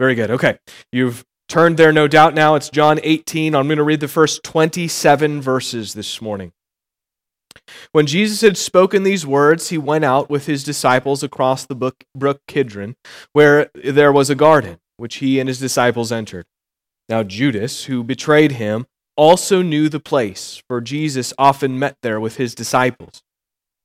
Very good. Okay. You've turned there, no doubt, now. It's John 18. I'm going to read the first 27 verses this morning. When Jesus had spoken these words, he went out with his disciples across the brook Kidron, where there was a garden, which he and his disciples entered. Now, Judas, who betrayed him, also knew the place, for Jesus often met there with his disciples.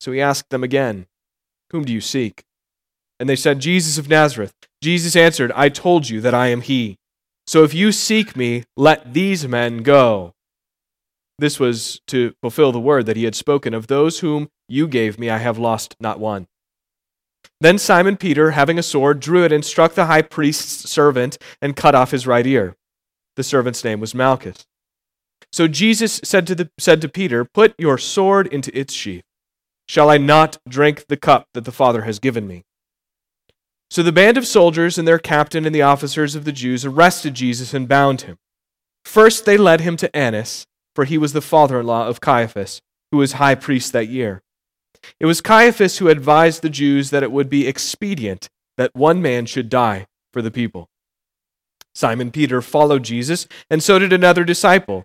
So he asked them again, Whom do you seek? And they said, Jesus of Nazareth. Jesus answered, I told you that I am he. So if you seek me, let these men go. This was to fulfill the word that he had spoken of those whom you gave me, I have lost not one. Then Simon Peter, having a sword, drew it and struck the high priest's servant and cut off his right ear. The servant's name was Malchus. So Jesus said to, the, said to Peter, Put your sword into its sheath. Shall I not drink the cup that the Father has given me? So the band of soldiers and their captain and the officers of the Jews arrested Jesus and bound him. First they led him to Annas, for he was the father in law of Caiaphas, who was high priest that year. It was Caiaphas who advised the Jews that it would be expedient that one man should die for the people. Simon Peter followed Jesus, and so did another disciple.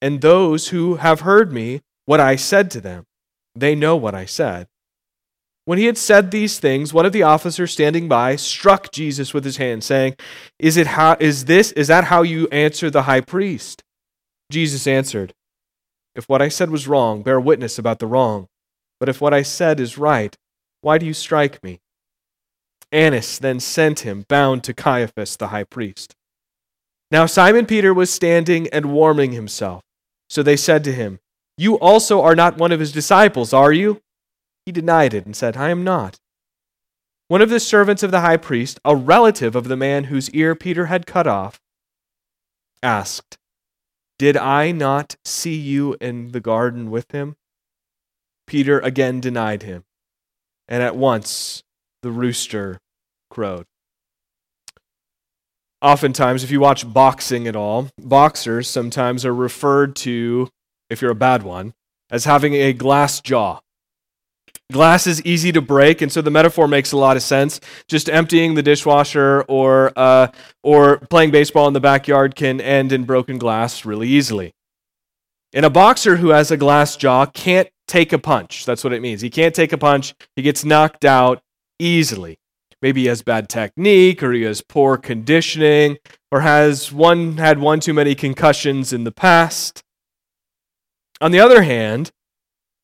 And those who have heard me what I said to them. They know what I said. When he had said these things, one of the officers standing by struck Jesus with his hand, saying, Is it how is this is that how you answer the high priest? Jesus answered, If what I said was wrong, bear witness about the wrong. But if what I said is right, why do you strike me? Annas then sent him bound to Caiaphas the high priest. Now Simon Peter was standing and warming himself. So they said to him, You also are not one of his disciples, are you? He denied it and said, I am not. One of the servants of the high priest, a relative of the man whose ear Peter had cut off, asked, Did I not see you in the garden with him? Peter again denied him, and at once the rooster crowed. Oftentimes, if you watch boxing at all, boxers sometimes are referred to, if you're a bad one, as having a glass jaw. Glass is easy to break, and so the metaphor makes a lot of sense. Just emptying the dishwasher or, uh, or playing baseball in the backyard can end in broken glass really easily. And a boxer who has a glass jaw can't take a punch. That's what it means. He can't take a punch, he gets knocked out easily. Maybe he has bad technique or he has poor conditioning or has one had one too many concussions in the past. On the other hand,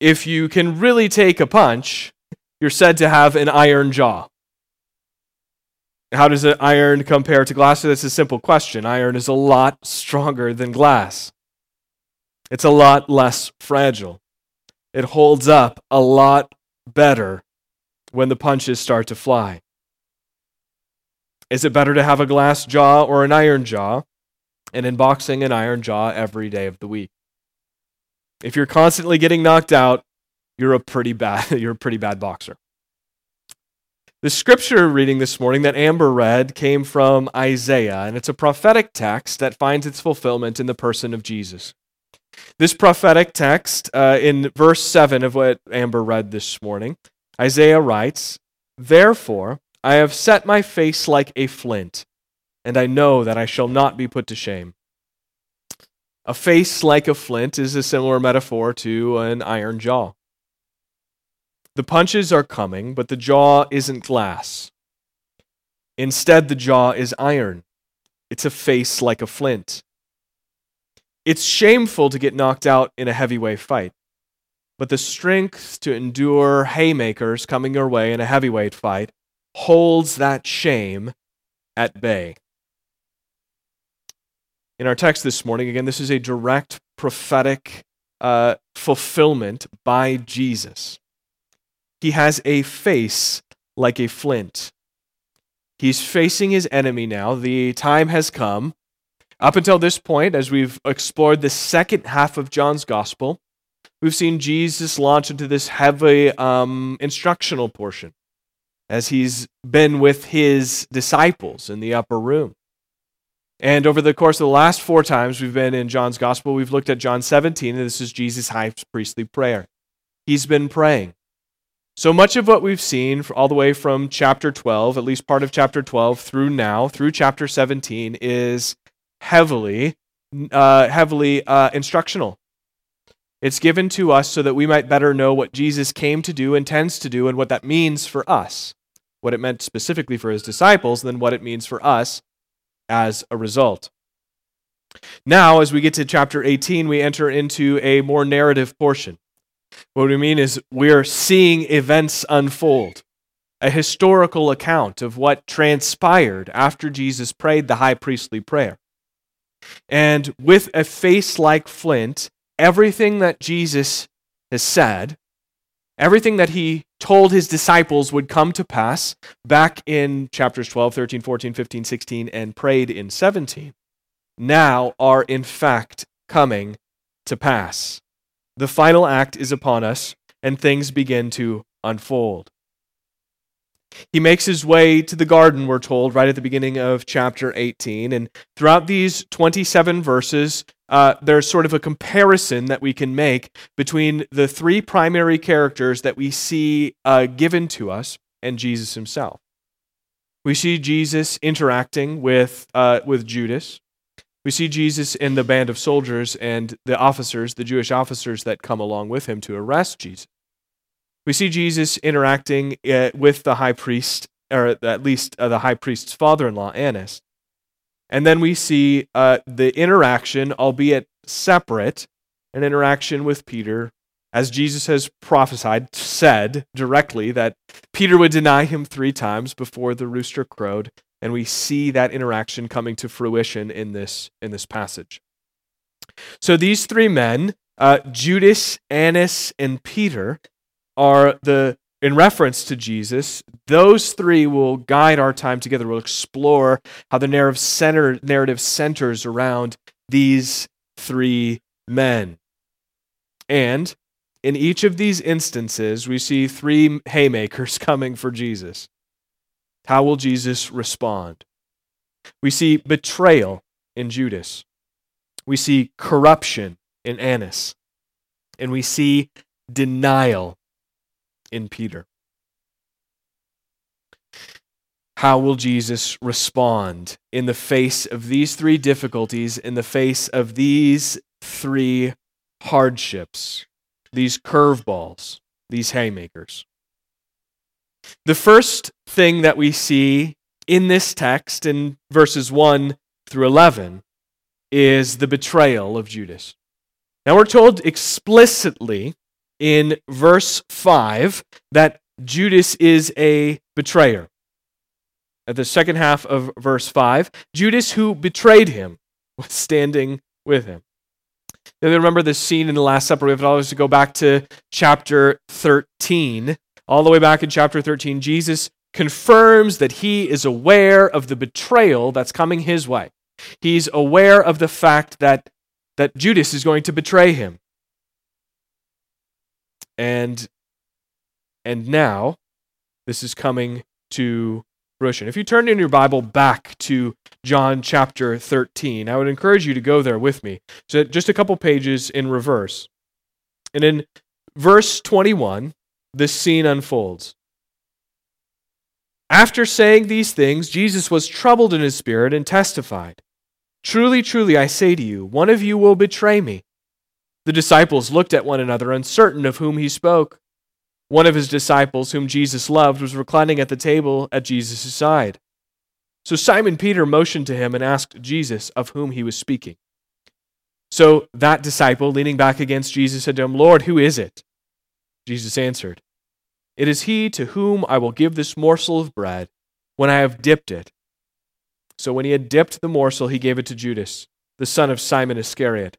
if you can really take a punch, you're said to have an iron jaw. How does an iron compare to glass? That's a simple question. Iron is a lot stronger than glass. It's a lot less fragile. It holds up a lot better when the punches start to fly. Is it better to have a glass jaw or an iron jaw? And in boxing, an iron jaw every day of the week. If you're constantly getting knocked out, you're a pretty bad, you're a pretty bad boxer. The scripture reading this morning that Amber read came from Isaiah, and it's a prophetic text that finds its fulfillment in the person of Jesus. This prophetic text uh, in verse 7 of what Amber read this morning, Isaiah writes, Therefore, I have set my face like a flint, and I know that I shall not be put to shame. A face like a flint is a similar metaphor to an iron jaw. The punches are coming, but the jaw isn't glass. Instead, the jaw is iron. It's a face like a flint. It's shameful to get knocked out in a heavyweight fight, but the strength to endure haymakers coming your way in a heavyweight fight holds that shame at bay. In our text this morning, again, this is a direct prophetic uh, fulfillment by Jesus. He has a face like a flint. He's facing his enemy now. The time has come. Up until this point, as we've explored the second half of John's gospel, we've seen Jesus launch into this heavy um, instructional portion as he's been with his disciples in the upper room. And over the course of the last four times we've been in John's gospel, we've looked at John 17, and this is Jesus' high priestly prayer. He's been praying. So much of what we've seen, all the way from chapter 12, at least part of chapter 12 through now, through chapter 17, is heavily, uh, heavily uh, instructional. It's given to us so that we might better know what Jesus came to do, intends to do, and what that means for us. What it meant specifically for his disciples, than what it means for us as a result. Now, as we get to chapter 18, we enter into a more narrative portion. What we mean is we're seeing events unfold, a historical account of what transpired after Jesus prayed the high priestly prayer. And with a face like flint, everything that Jesus has said, everything that he told his disciples would come to pass back in chapters 12, 13, 14, 15, 16, and prayed in 17, now are in fact coming to pass. The final act is upon us, and things begin to unfold. He makes his way to the garden, we're told, right at the beginning of chapter 18. And throughout these 27 verses, uh, there's sort of a comparison that we can make between the three primary characters that we see uh, given to us and Jesus himself. We see Jesus interacting with, uh, with Judas. We see Jesus in the band of soldiers and the officers, the Jewish officers that come along with him to arrest Jesus. We see Jesus interacting uh, with the high priest, or at least uh, the high priest's father in law, Annas. And then we see uh, the interaction, albeit separate, an interaction with Peter, as Jesus has prophesied, said directly that Peter would deny him three times before the rooster crowed and we see that interaction coming to fruition in this in this passage so these three men uh, judas annas and peter are the in reference to jesus those three will guide our time together we'll explore how the narrative center narrative centers around these three men and in each of these instances we see three haymakers coming for jesus how will Jesus respond? We see betrayal in Judas. We see corruption in Annas. And we see denial in Peter. How will Jesus respond in the face of these three difficulties, in the face of these three hardships, these curveballs, these haymakers? The first thing that we see in this text, in verses 1 through 11, is the betrayal of Judas. Now, we're told explicitly in verse 5 that Judas is a betrayer. At the second half of verse 5, Judas, who betrayed him, was standing with him. Now, remember this scene in the Last Supper. We have to always go back to chapter 13 all the way back in chapter 13, Jesus confirms that he is aware of the betrayal that's coming his way. He's aware of the fact that, that Judas is going to betray him. And, and now, this is coming to fruition. If you turn in your Bible back to John chapter 13, I would encourage you to go there with me. So just a couple pages in reverse. And in verse 21, this scene unfolds. After saying these things, Jesus was troubled in his spirit and testified Truly, truly, I say to you, one of you will betray me. The disciples looked at one another, uncertain of whom he spoke. One of his disciples, whom Jesus loved, was reclining at the table at Jesus' side. So Simon Peter motioned to him and asked Jesus of whom he was speaking. So that disciple, leaning back against Jesus, said to him, Lord, who is it? Jesus answered, It is he to whom I will give this morsel of bread when I have dipped it. So when he had dipped the morsel, he gave it to Judas, the son of Simon Iscariot.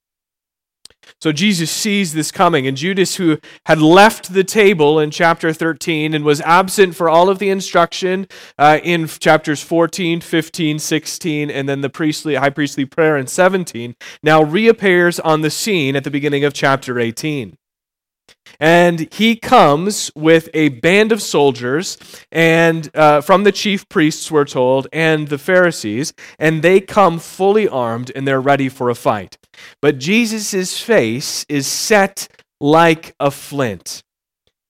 So Jesus sees this coming, and Judas, who had left the table in chapter 13 and was absent for all of the instruction uh, in chapters 14, 15, 16, and then the priestly, high priestly prayer in 17, now reappears on the scene at the beginning of chapter 18. And he comes with a band of soldiers, and uh, from the chief priests, we're told, and the Pharisees, and they come fully armed and they're ready for a fight. But Jesus' face is set like a flint.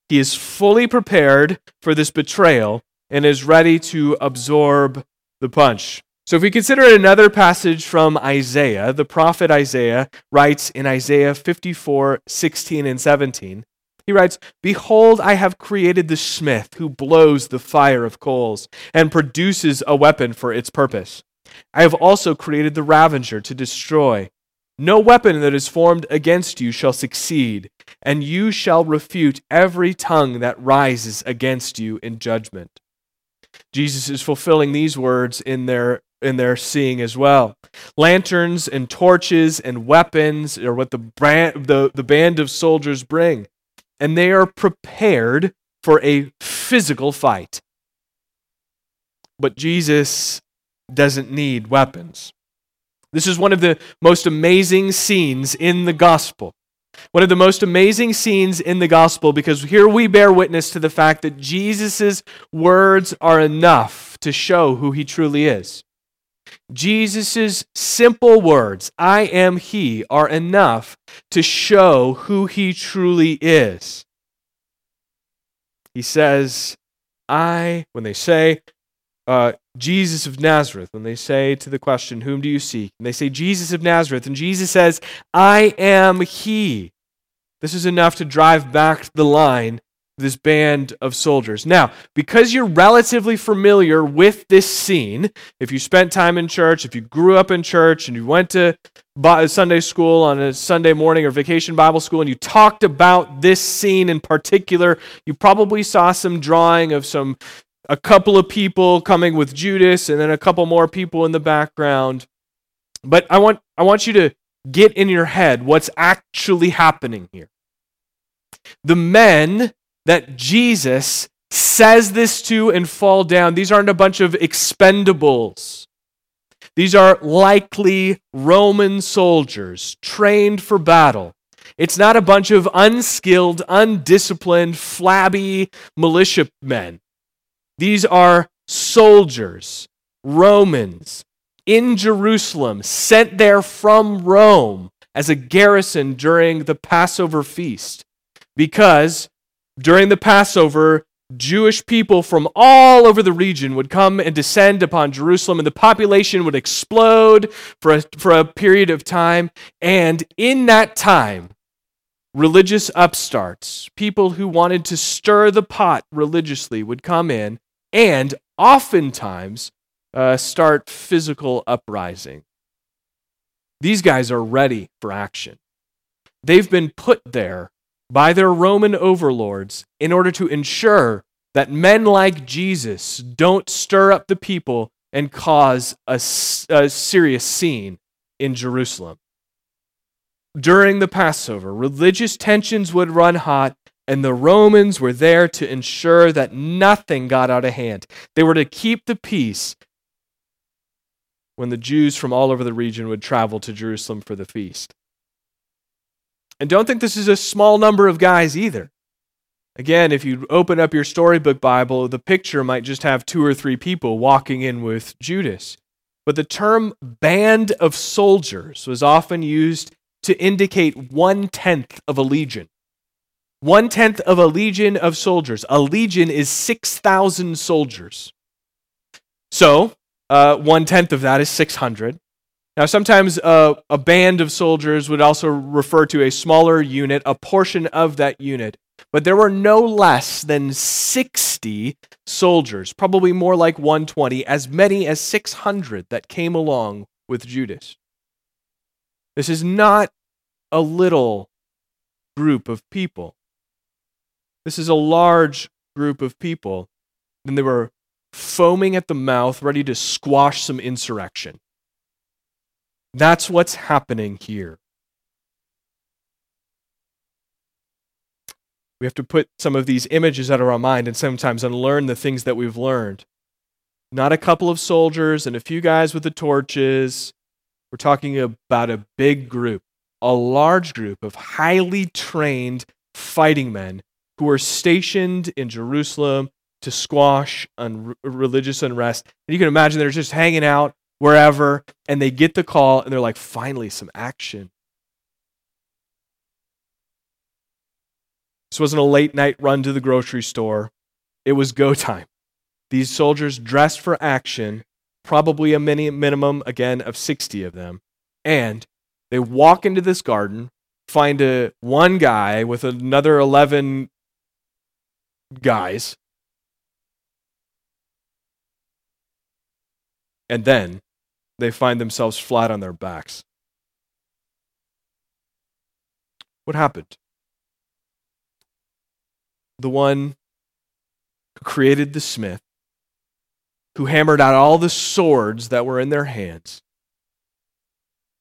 He is fully prepared for this betrayal and is ready to absorb the punch. So, if we consider another passage from Isaiah, the prophet Isaiah writes in Isaiah 54 16 and 17, he writes, Behold, I have created the smith who blows the fire of coals and produces a weapon for its purpose. I have also created the ravager to destroy. No weapon that is formed against you shall succeed, and you shall refute every tongue that rises against you in judgment. Jesus is fulfilling these words in their in their seeing as well. Lanterns and torches and weapons are what the, brand, the, the band of soldiers bring, and they are prepared for a physical fight. But Jesus doesn't need weapons. This is one of the most amazing scenes in the gospel. One of the most amazing scenes in the gospel because here we bear witness to the fact that Jesus' words are enough to show who he truly is. Jesus' simple words, I am He, are enough to show who He truly is. He says, I, when they say, uh, Jesus of Nazareth, when they say to the question, Whom do you seek? And they say, Jesus of Nazareth. And Jesus says, I am He. This is enough to drive back the line this band of soldiers. Now, because you're relatively familiar with this scene, if you spent time in church, if you grew up in church and you went to Sunday school on a Sunday morning or vacation Bible school and you talked about this scene in particular, you probably saw some drawing of some a couple of people coming with Judas and then a couple more people in the background. But I want I want you to get in your head what's actually happening here. The men that Jesus says this to and fall down, these aren't a bunch of expendables. These are likely Roman soldiers trained for battle. It's not a bunch of unskilled, undisciplined, flabby militiamen. These are soldiers, Romans, in Jerusalem, sent there from Rome as a garrison during the Passover feast because during the Passover, Jewish people from all over the region would come and descend upon Jerusalem, and the population would explode for a, for a period of time. And in that time, religious upstarts, people who wanted to stir the pot religiously, would come in and oftentimes uh, start physical uprising. These guys are ready for action. They've been put there by their Roman overlords in order to ensure that men like Jesus don't stir up the people and cause a, a serious scene in Jerusalem. During the Passover, religious tensions would run hot, and the Romans were there to ensure that nothing got out of hand. They were to keep the peace when the Jews from all over the region would travel to Jerusalem for the feast. And don't think this is a small number of guys either. Again, if you open up your storybook Bible, the picture might just have two or three people walking in with Judas. But the term band of soldiers was often used to indicate one tenth of a legion. One tenth of a legion of soldiers. A legion is 6,000 soldiers. So, uh, one tenth of that is 600. Now, sometimes uh, a band of soldiers would also refer to a smaller unit, a portion of that unit. But there were no less than 60 soldiers, probably more like 120, as many as 600 that came along with Judas. This is not a little group of people. This is a large group of people. And they were foaming at the mouth, ready to squash some insurrection. That's what's happening here. We have to put some of these images out of our mind and sometimes unlearn the things that we've learned. Not a couple of soldiers and a few guys with the torches. We're talking about a big group, a large group of highly trained fighting men who are stationed in Jerusalem to squash un- religious unrest. And you can imagine they're just hanging out wherever, and they get the call, and they're like, finally, some action. This wasn't a late night run to the grocery store. It was go time. These soldiers dressed for action, probably a mini minimum, again, of 60 of them. And they walk into this garden, find a one guy with another 11 guys. And then they find themselves flat on their backs. What happened? the one who created the smith, who hammered out all the swords that were in their hands,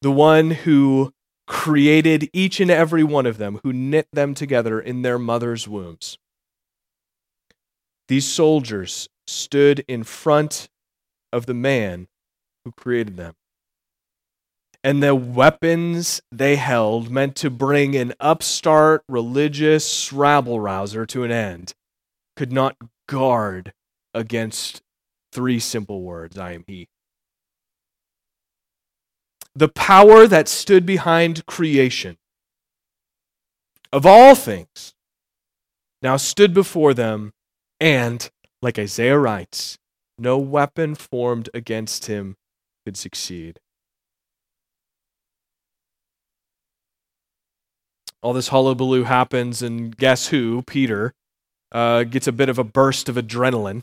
the one who created each and every one of them, who knit them together in their mother's wombs. These soldiers stood in front of the man who created them and the weapons they held meant to bring an upstart religious rabble rouser to an end could not guard against three simple words I am He. The power that stood behind creation of all things now stood before them, and, like Isaiah writes, no weapon formed against him could succeed. all this hullabaloo happens, and guess who? Peter uh, gets a bit of a burst of adrenaline,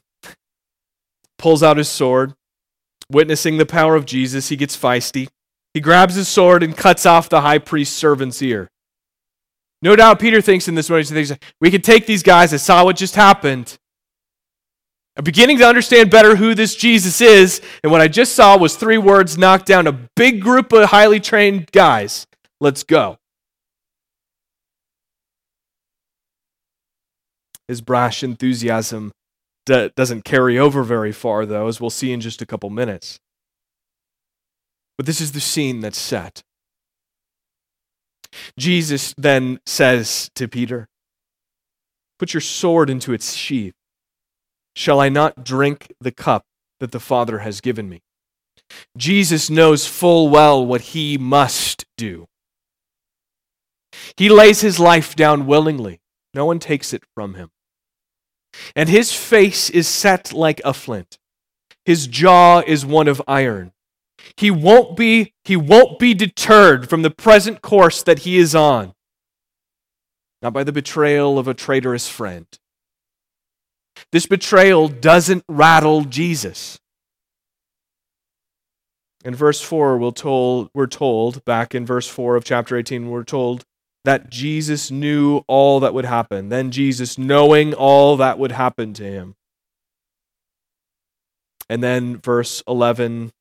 pulls out his sword, witnessing the power of Jesus. He gets feisty. He grabs his sword and cuts off the high priest's servant's ear. No doubt Peter thinks in this moment, he thinks, we could take these guys. I saw what just happened. I'm beginning to understand better who this Jesus is, and what I just saw was three words knock down a big group of highly trained guys. Let's go. His brash enthusiasm d- doesn't carry over very far, though, as we'll see in just a couple minutes. But this is the scene that's set. Jesus then says to Peter, Put your sword into its sheath. Shall I not drink the cup that the Father has given me? Jesus knows full well what he must do. He lays his life down willingly, no one takes it from him and his face is set like a flint. His jaw is one of iron. He won't be he won't be deterred from the present course that he is on. Not by the betrayal of a traitorous friend. This betrayal doesn't rattle Jesus. In verse 4, we're told, we're told, back in verse 4 of chapter 18, we're told that Jesus knew all that would happen. Then Jesus knowing all that would happen to him. And then verse 11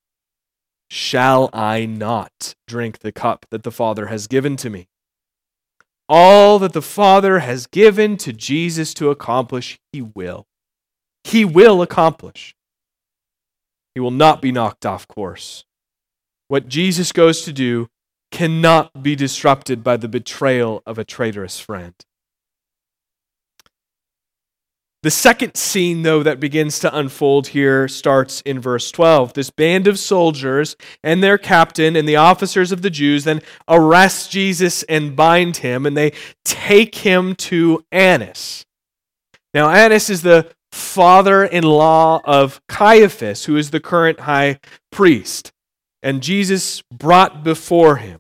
shall I not drink the cup that the Father has given to me? All that the Father has given to Jesus to accomplish, he will. He will accomplish. He will not be knocked off course. What Jesus goes to do cannot be disrupted by the betrayal of a traitorous friend. The second scene, though, that begins to unfold here starts in verse 12. This band of soldiers and their captain and the officers of the Jews then arrest Jesus and bind him, and they take him to Annas. Now, Annas is the father in law of Caiaphas, who is the current high priest, and Jesus brought before him.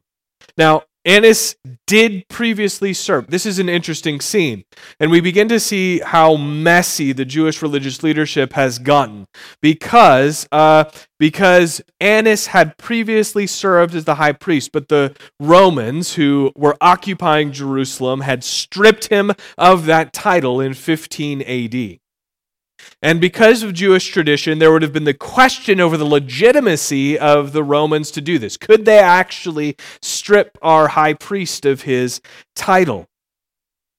Now, Annas did previously serve. This is an interesting scene. And we begin to see how messy the Jewish religious leadership has gotten because, uh, because Annas had previously served as the high priest, but the Romans who were occupying Jerusalem had stripped him of that title in 15 AD. And because of Jewish tradition, there would have been the question over the legitimacy of the Romans to do this. Could they actually strip our high priest of his title?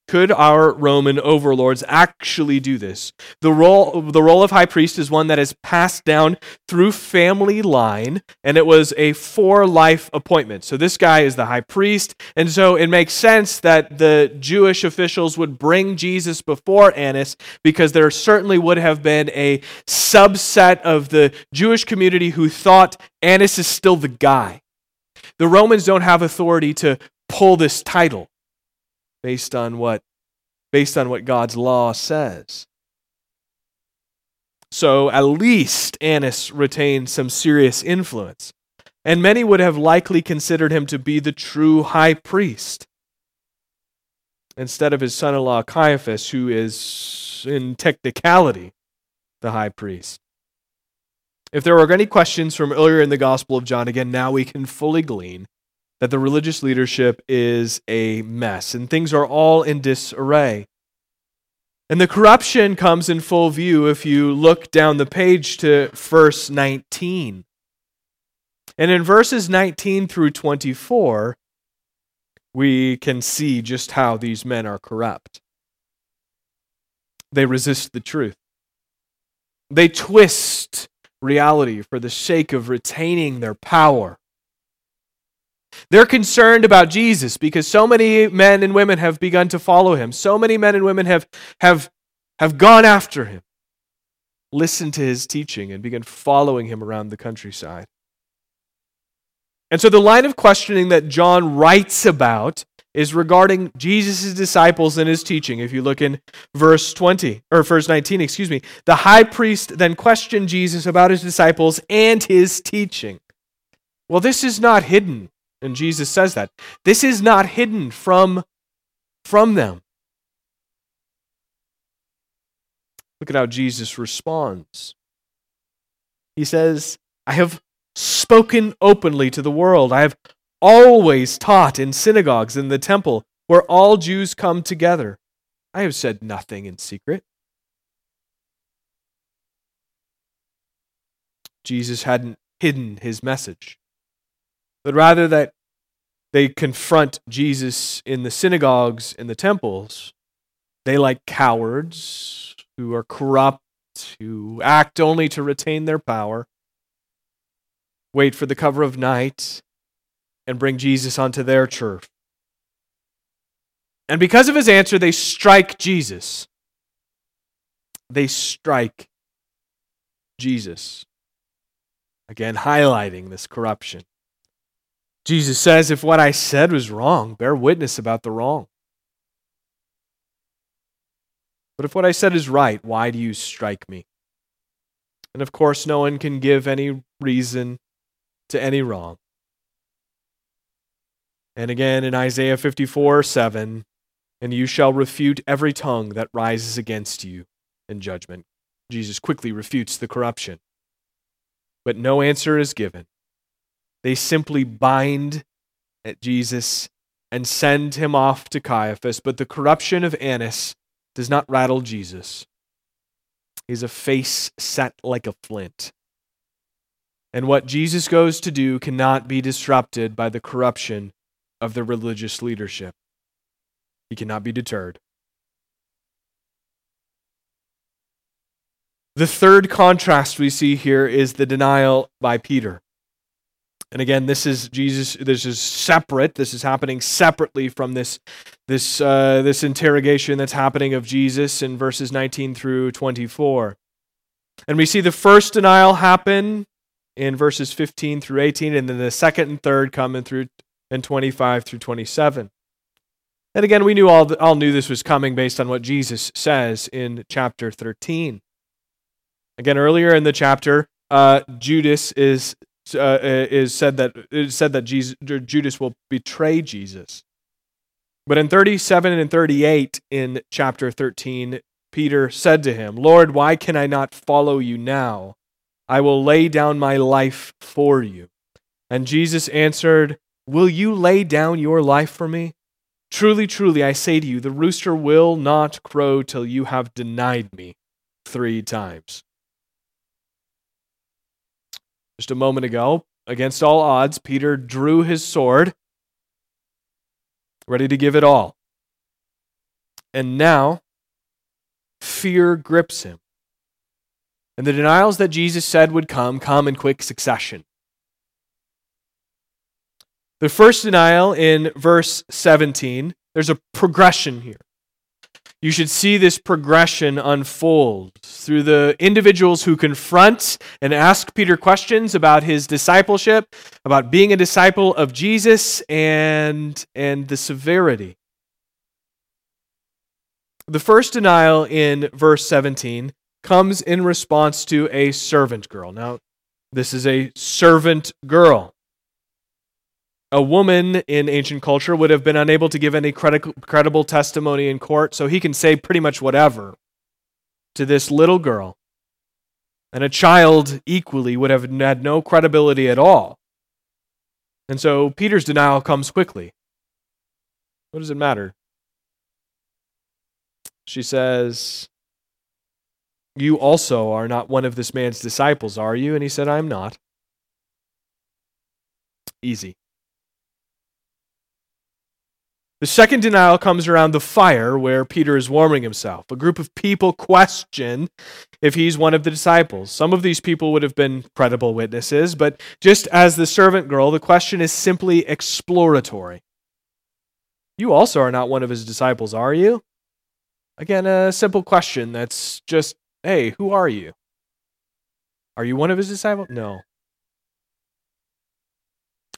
Could our Roman overlords actually do this? The role, the role of high priest is one that is passed down through family line, and it was a for life appointment. So this guy is the high priest, and so it makes sense that the Jewish officials would bring Jesus before Annas because there certainly would have been a subset of the Jewish community who thought Annas is still the guy. The Romans don't have authority to pull this title based on what based on what God's law says. So at least Annas retained some serious influence, and many would have likely considered him to be the true high priest instead of his son in law Caiaphas, who is, in technicality, the high priest. If there were any questions from earlier in the Gospel of John, again, now we can fully glean that the religious leadership is a mess and things are all in disarray. And the corruption comes in full view if you look down the page to verse 19. And in verses 19 through 24, we can see just how these men are corrupt. They resist the truth, they twist reality for the sake of retaining their power. They're concerned about Jesus because so many men and women have begun to follow him. So many men and women have, have, have gone after him, listened to his teaching, and begun following him around the countryside. And so the line of questioning that John writes about is regarding Jesus' disciples and his teaching. If you look in verse 20, or verse 19, excuse me, the high priest then questioned Jesus about his disciples and his teaching. Well, this is not hidden and Jesus says that. This is not hidden from, from them. Look at how Jesus responds. He says, I have spoken openly to the world. I have always taught in synagogues in the temple where all Jews come together. I have said nothing in secret. Jesus hadn't hidden his message but rather that they confront Jesus in the synagogues and the temples. They, like cowards who are corrupt, who act only to retain their power, wait for the cover of night and bring Jesus onto their turf. And because of his answer, they strike Jesus. They strike Jesus. Again, highlighting this corruption. Jesus says, If what I said was wrong, bear witness about the wrong. But if what I said is right, why do you strike me? And of course, no one can give any reason to any wrong. And again in Isaiah 54 7, and you shall refute every tongue that rises against you in judgment. Jesus quickly refutes the corruption. But no answer is given. They simply bind at Jesus and send him off to Caiaphas. But the corruption of Annas does not rattle Jesus. He's a face set like a flint. And what Jesus goes to do cannot be disrupted by the corruption of the religious leadership. He cannot be deterred. The third contrast we see here is the denial by Peter. And again, this is Jesus. This is separate. This is happening separately from this this uh, this interrogation that's happening of Jesus in verses 19 through 24. And we see the first denial happen in verses 15 through 18, and then the second and third coming through in 25 through 27. And again, we knew all all knew this was coming based on what Jesus says in chapter 13. Again, earlier in the chapter, uh, Judas is uh, uh is said that it said that Jesus, Judas will betray Jesus. But in 37 and 38 in chapter 13, Peter said to him, Lord, why can I not follow you now? I will lay down my life for you. And Jesus answered, Will you lay down your life for me? Truly, truly, I say to you, the rooster will not crow till you have denied me three times. Just a moment ago, against all odds, Peter drew his sword, ready to give it all. And now, fear grips him. And the denials that Jesus said would come come in quick succession. The first denial in verse 17, there's a progression here. You should see this progression unfold through the individuals who confront and ask Peter questions about his discipleship, about being a disciple of Jesus, and, and the severity. The first denial in verse 17 comes in response to a servant girl. Now, this is a servant girl. A woman in ancient culture would have been unable to give any credible testimony in court, so he can say pretty much whatever to this little girl. And a child equally would have had no credibility at all. And so Peter's denial comes quickly. What does it matter? She says, you also are not one of this man's disciples, are you? And he said, I'm not. Easy. The second denial comes around the fire where Peter is warming himself. A group of people question if he's one of the disciples. Some of these people would have been credible witnesses, but just as the servant girl, the question is simply exploratory. You also are not one of his disciples, are you? Again, a simple question that's just Hey, who are you? Are you one of his disciples? No.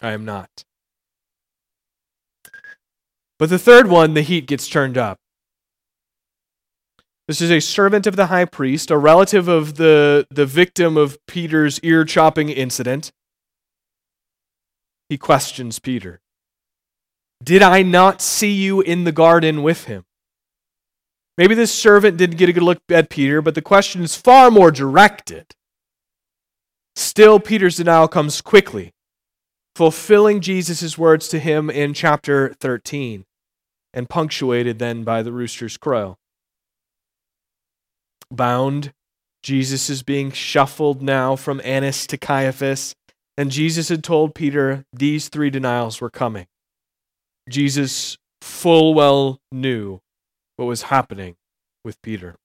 I am not. But the third one, the heat gets turned up. This is a servant of the high priest, a relative of the, the victim of Peter's ear chopping incident. He questions Peter Did I not see you in the garden with him? Maybe this servant didn't get a good look at Peter, but the question is far more directed. Still, Peter's denial comes quickly, fulfilling Jesus' words to him in chapter 13, and punctuated then by the rooster's crow. Bound, Jesus is being shuffled now from Annas to Caiaphas, and Jesus had told Peter these three denials were coming. Jesus full well knew what was happening with Peter.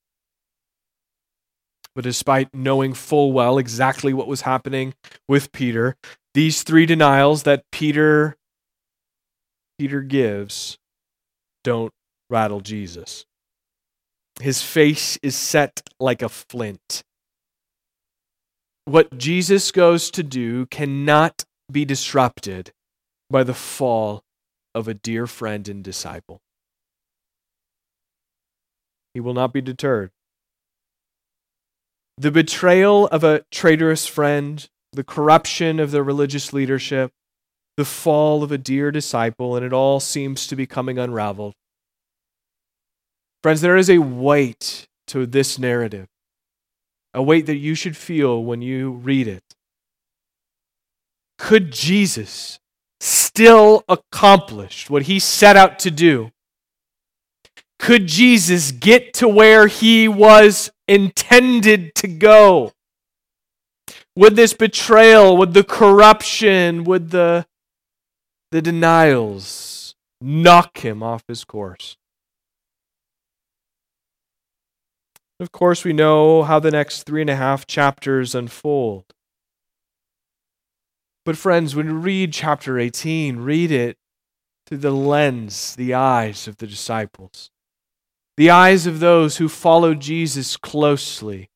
But despite knowing full well exactly what was happening with Peter, these three denials that Peter Peter gives don't rattle Jesus. His face is set like a flint. What Jesus goes to do cannot be disrupted by the fall of a dear friend and disciple. He will not be deterred. The betrayal of a traitorous friend, the corruption of the religious leadership, the fall of a dear disciple, and it all seems to be coming unraveled. Friends, there is a weight to this narrative, a weight that you should feel when you read it. Could Jesus still accomplish what he set out to do could Jesus get to where he was intended to go? Would this betrayal, would the corruption, would the, the denials knock him off his course? Of course, we know how the next three and a half chapters unfold. But, friends, when you read chapter 18, read it through the lens, the eyes of the disciples, the eyes of those who followed Jesus closely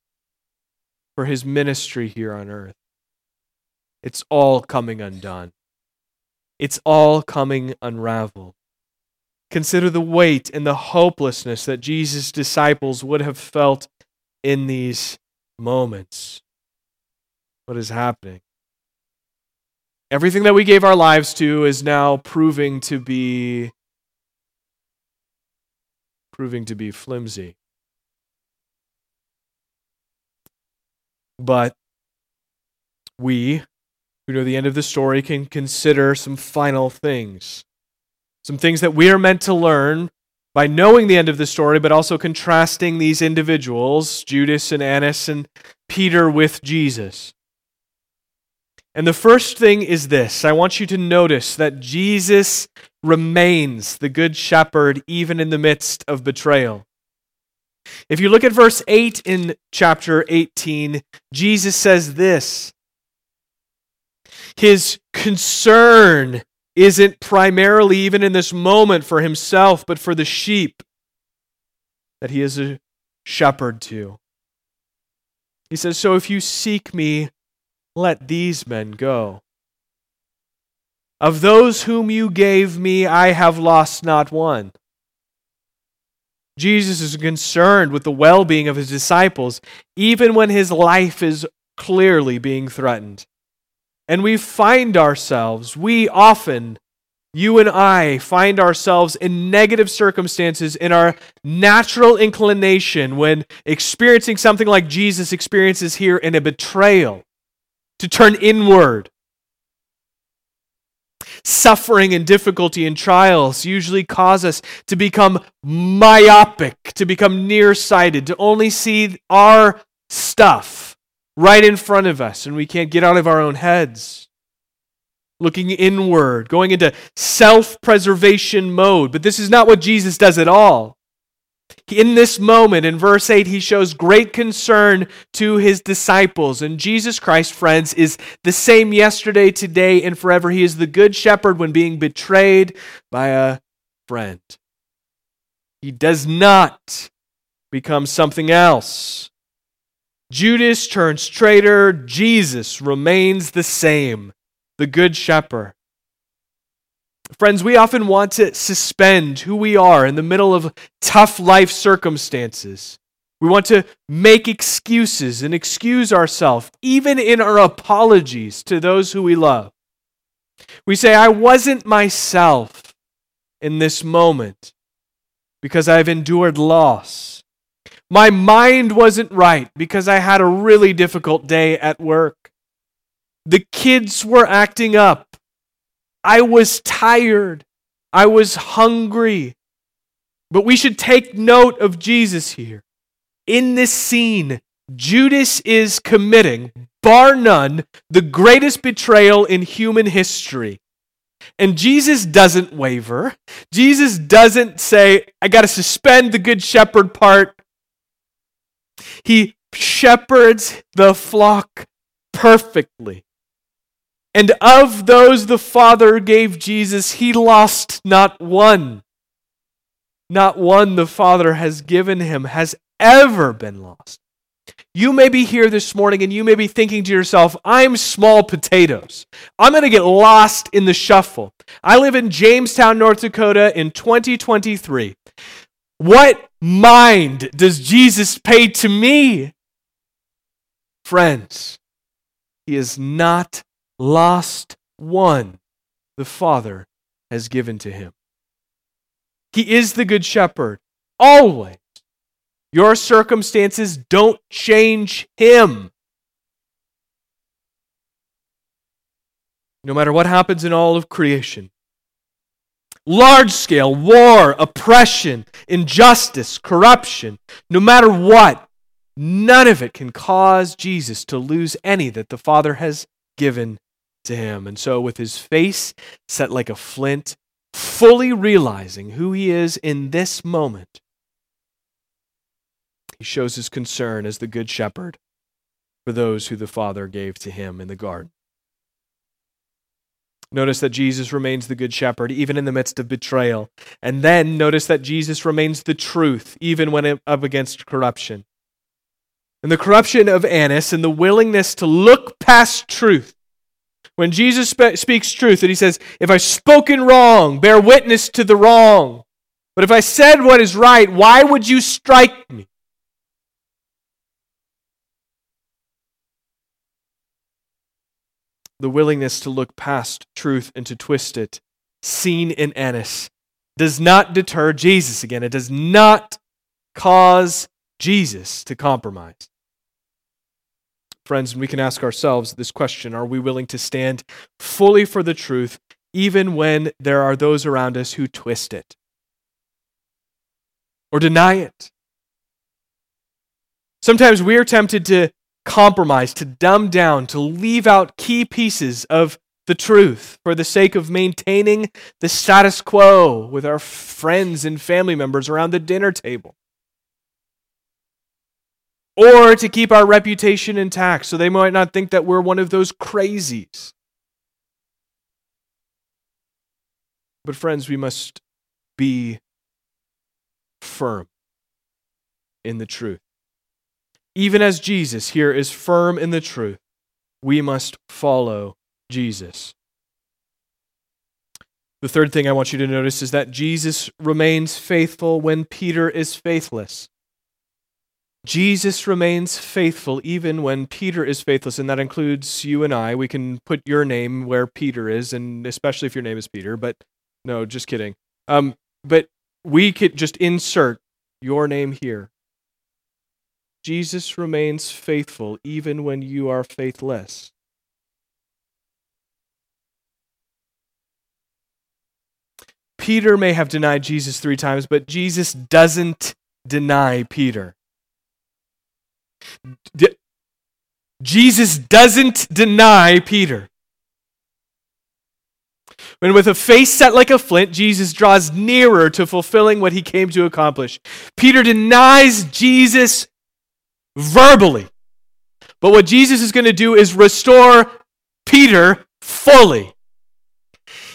for his ministry here on earth. It's all coming undone. It's all coming unraveled. Consider the weight and the hopelessness that Jesus' disciples would have felt in these moments. What is happening? Everything that we gave our lives to is now proving to be proving to be flimsy. But we, who know the end of the story, can consider some final things. Some things that we are meant to learn by knowing the end of the story, but also contrasting these individuals, Judas and Annas and Peter, with Jesus. And the first thing is this I want you to notice that Jesus remains the good shepherd even in the midst of betrayal. If you look at verse 8 in chapter 18, Jesus says this His concern isn't primarily, even in this moment, for himself, but for the sheep that he is a shepherd to. He says, So if you seek me, let these men go. Of those whom you gave me, I have lost not one. Jesus is concerned with the well being of his disciples, even when his life is clearly being threatened. And we find ourselves, we often, you and I, find ourselves in negative circumstances in our natural inclination when experiencing something like Jesus experiences here in a betrayal to turn inward. Suffering and difficulty and trials usually cause us to become myopic, to become nearsighted, to only see our stuff right in front of us, and we can't get out of our own heads. Looking inward, going into self preservation mode. But this is not what Jesus does at all. In this moment, in verse 8, he shows great concern to his disciples. And Jesus Christ, friends, is the same yesterday, today, and forever. He is the good shepherd when being betrayed by a friend. He does not become something else. Judas turns traitor. Jesus remains the same, the good shepherd. Friends, we often want to suspend who we are in the middle of tough life circumstances. We want to make excuses and excuse ourselves, even in our apologies to those who we love. We say, I wasn't myself in this moment because I've endured loss. My mind wasn't right because I had a really difficult day at work. The kids were acting up I was tired. I was hungry. But we should take note of Jesus here. In this scene, Judas is committing, bar none, the greatest betrayal in human history. And Jesus doesn't waver. Jesus doesn't say, I got to suspend the good shepherd part. He shepherds the flock perfectly. And of those the Father gave Jesus, he lost not one. Not one the Father has given him has ever been lost. You may be here this morning and you may be thinking to yourself, I'm small potatoes. I'm going to get lost in the shuffle. I live in Jamestown, North Dakota in 2023. What mind does Jesus pay to me? Friends, he is not lost one the Father has given to him. He is the Good Shepherd, always. Your circumstances don't change him. No matter what happens in all of creation large scale war, oppression, injustice, corruption no matter what, none of it can cause Jesus to lose any that the Father has given to him. And so, with his face set like a flint, fully realizing who he is in this moment, he shows his concern as the Good Shepherd for those who the Father gave to him in the garden. Notice that Jesus remains the Good Shepherd even in the midst of betrayal. And then notice that Jesus remains the truth even when up against corruption. And the corruption of Annas and the willingness to look past truth. When Jesus spe- speaks truth, and he says, If I've spoken wrong, bear witness to the wrong. But if I said what is right, why would you strike me? The willingness to look past truth and to twist it, seen in Annas, does not deter Jesus again. It does not cause Jesus to compromise. Friends, we can ask ourselves this question Are we willing to stand fully for the truth, even when there are those around us who twist it or deny it? Sometimes we are tempted to compromise, to dumb down, to leave out key pieces of the truth for the sake of maintaining the status quo with our friends and family members around the dinner table. Or to keep our reputation intact so they might not think that we're one of those crazies. But, friends, we must be firm in the truth. Even as Jesus here is firm in the truth, we must follow Jesus. The third thing I want you to notice is that Jesus remains faithful when Peter is faithless. Jesus remains faithful even when Peter is faithless, and that includes you and I. We can put your name where Peter is, and especially if your name is Peter, but no, just kidding. Um, but we could just insert your name here. Jesus remains faithful even when you are faithless. Peter may have denied Jesus three times, but Jesus doesn't deny Peter. D- Jesus doesn't deny Peter. When with a face set like a flint, Jesus draws nearer to fulfilling what he came to accomplish. Peter denies Jesus verbally. But what Jesus is going to do is restore Peter fully.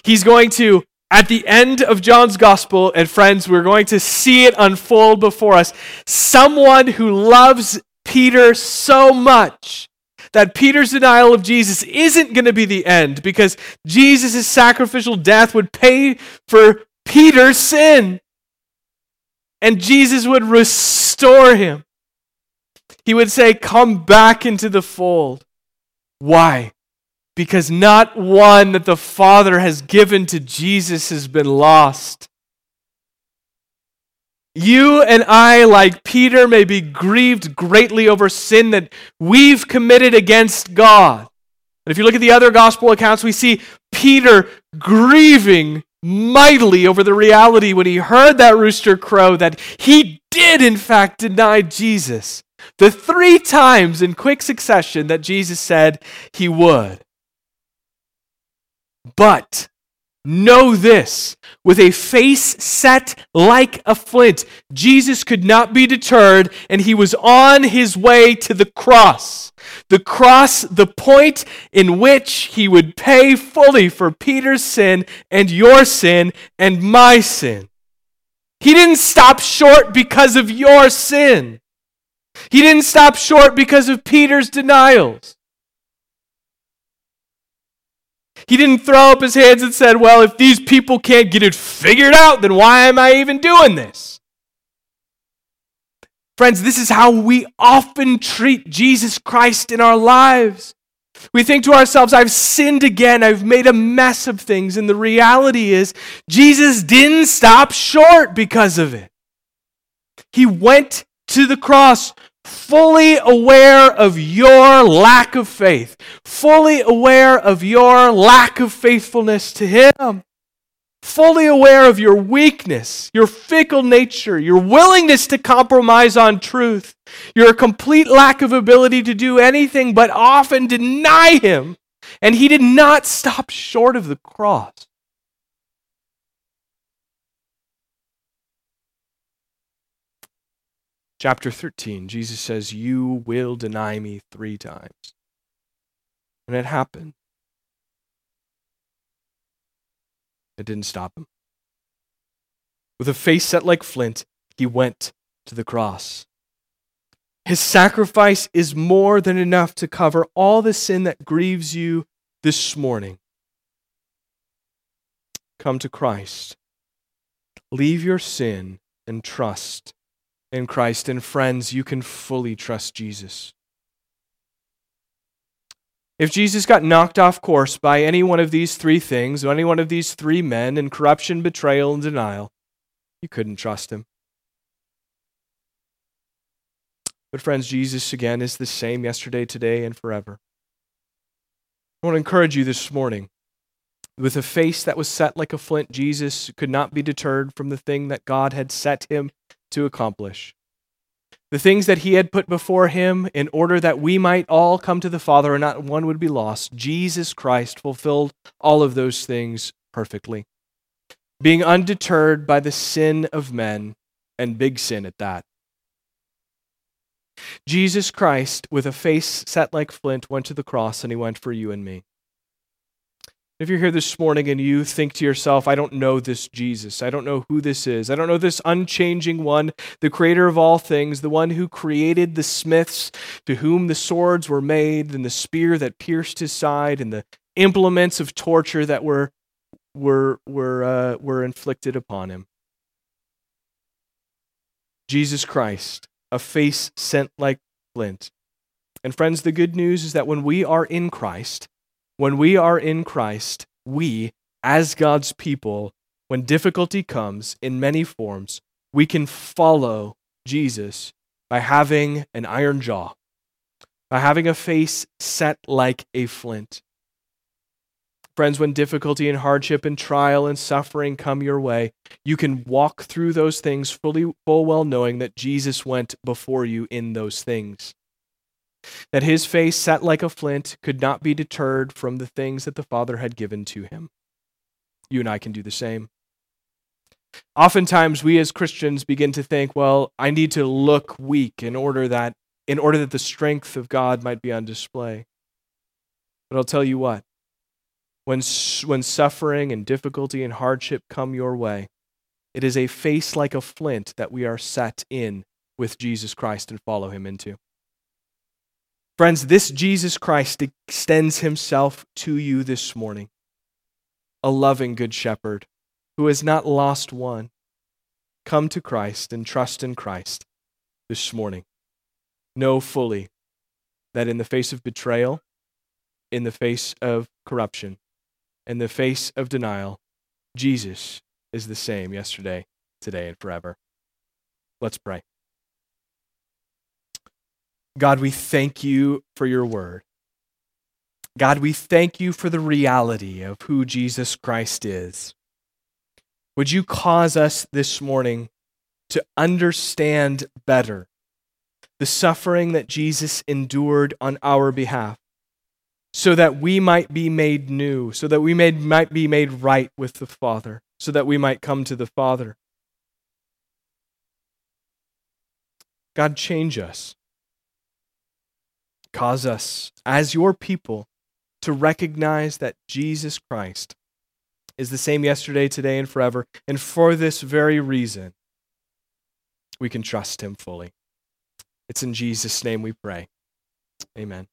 He's going to, at the end of John's gospel, and friends, we're going to see it unfold before us. Someone who loves Peter so much that Peter's denial of Jesus isn't going to be the end because Jesus' sacrificial death would pay for Peter's sin. And Jesus would restore him. He would say, Come back into the fold. Why? Because not one that the Father has given to Jesus has been lost. You and I, like Peter, may be grieved greatly over sin that we've committed against God. And if you look at the other gospel accounts, we see Peter grieving mightily over the reality when he heard that rooster crow that he did, in fact, deny Jesus. The three times in quick succession that Jesus said he would. But know this with a face set like a flint, Jesus could not be deterred, and he was on his way to the cross. The cross, the point in which he would pay fully for Peter's sin and your sin and my sin. He didn't stop short because of your sin. He didn't stop short because of Peter's denials. He didn't throw up his hands and said, Well, if these people can't get it figured out, then why am I even doing this? Friends, this is how we often treat Jesus Christ in our lives. We think to ourselves, I've sinned again. I've made a mess of things. And the reality is, Jesus didn't stop short because of it. He went to the cross fully aware of your lack of faith, fully aware of your lack of faithfulness to Him. fully aware of your weakness, your fickle nature, your willingness to compromise on truth, your complete lack of ability to do anything but often deny Him. And He did not stop short of the cross. Chapter 13, Jesus says, You will deny me three times. And it happened. It didn't stop him. With a face set like flint, he went to the cross. His sacrifice is more than enough to cover all the sin that grieves you this morning. Come to Christ. Leave your sin and trust in Christ. And friends, you can fully trust Jesus. If Jesus got knocked off course by any one of these three things, or any one of these three men in corruption, betrayal, and denial, you couldn't trust him. But, friends, Jesus again is the same yesterday, today, and forever. I want to encourage you this morning. With a face that was set like a flint, Jesus could not be deterred from the thing that God had set him to accomplish the things that he had put before him in order that we might all come to the Father and not one would be lost, Jesus Christ fulfilled all of those things perfectly. Being undeterred by the sin of men, and big sin at that. Jesus Christ, with a face set like flint, went to the cross and he went for you and me. If you're here this morning and you think to yourself, I don't know this Jesus, I don't know who this is, I don't know this unchanging one, the creator of all things, the one who created the smiths to whom the swords were made, and the spear that pierced his side, and the implements of torture that were, were, were, uh, were inflicted upon him. Jesus Christ, a face sent like flint. And friends, the good news is that when we are in Christ, when we are in Christ, we, as God's people, when difficulty comes in many forms, we can follow Jesus by having an iron jaw, by having a face set like a flint. Friends, when difficulty and hardship and trial and suffering come your way, you can walk through those things fully full well knowing that Jesus went before you in those things that his face set like a flint could not be deterred from the things that the Father had given to him. You and I can do the same. Oftentimes we as Christians begin to think, well, I need to look weak in order that in order that the strength of God might be on display. But I'll tell you what. When when suffering and difficulty and hardship come your way, it is a face like a flint that we are set in with Jesus Christ and follow him into. Friends, this Jesus Christ extends himself to you this morning, a loving good shepherd who has not lost one. Come to Christ and trust in Christ this morning. Know fully that in the face of betrayal, in the face of corruption, in the face of denial, Jesus is the same yesterday, today, and forever. Let's pray. God, we thank you for your word. God, we thank you for the reality of who Jesus Christ is. Would you cause us this morning to understand better the suffering that Jesus endured on our behalf, so that we might be made new, so that we may, might be made right with the Father, so that we might come to the Father? God, change us. Cause us, as your people, to recognize that Jesus Christ is the same yesterday, today, and forever. And for this very reason, we can trust him fully. It's in Jesus' name we pray. Amen.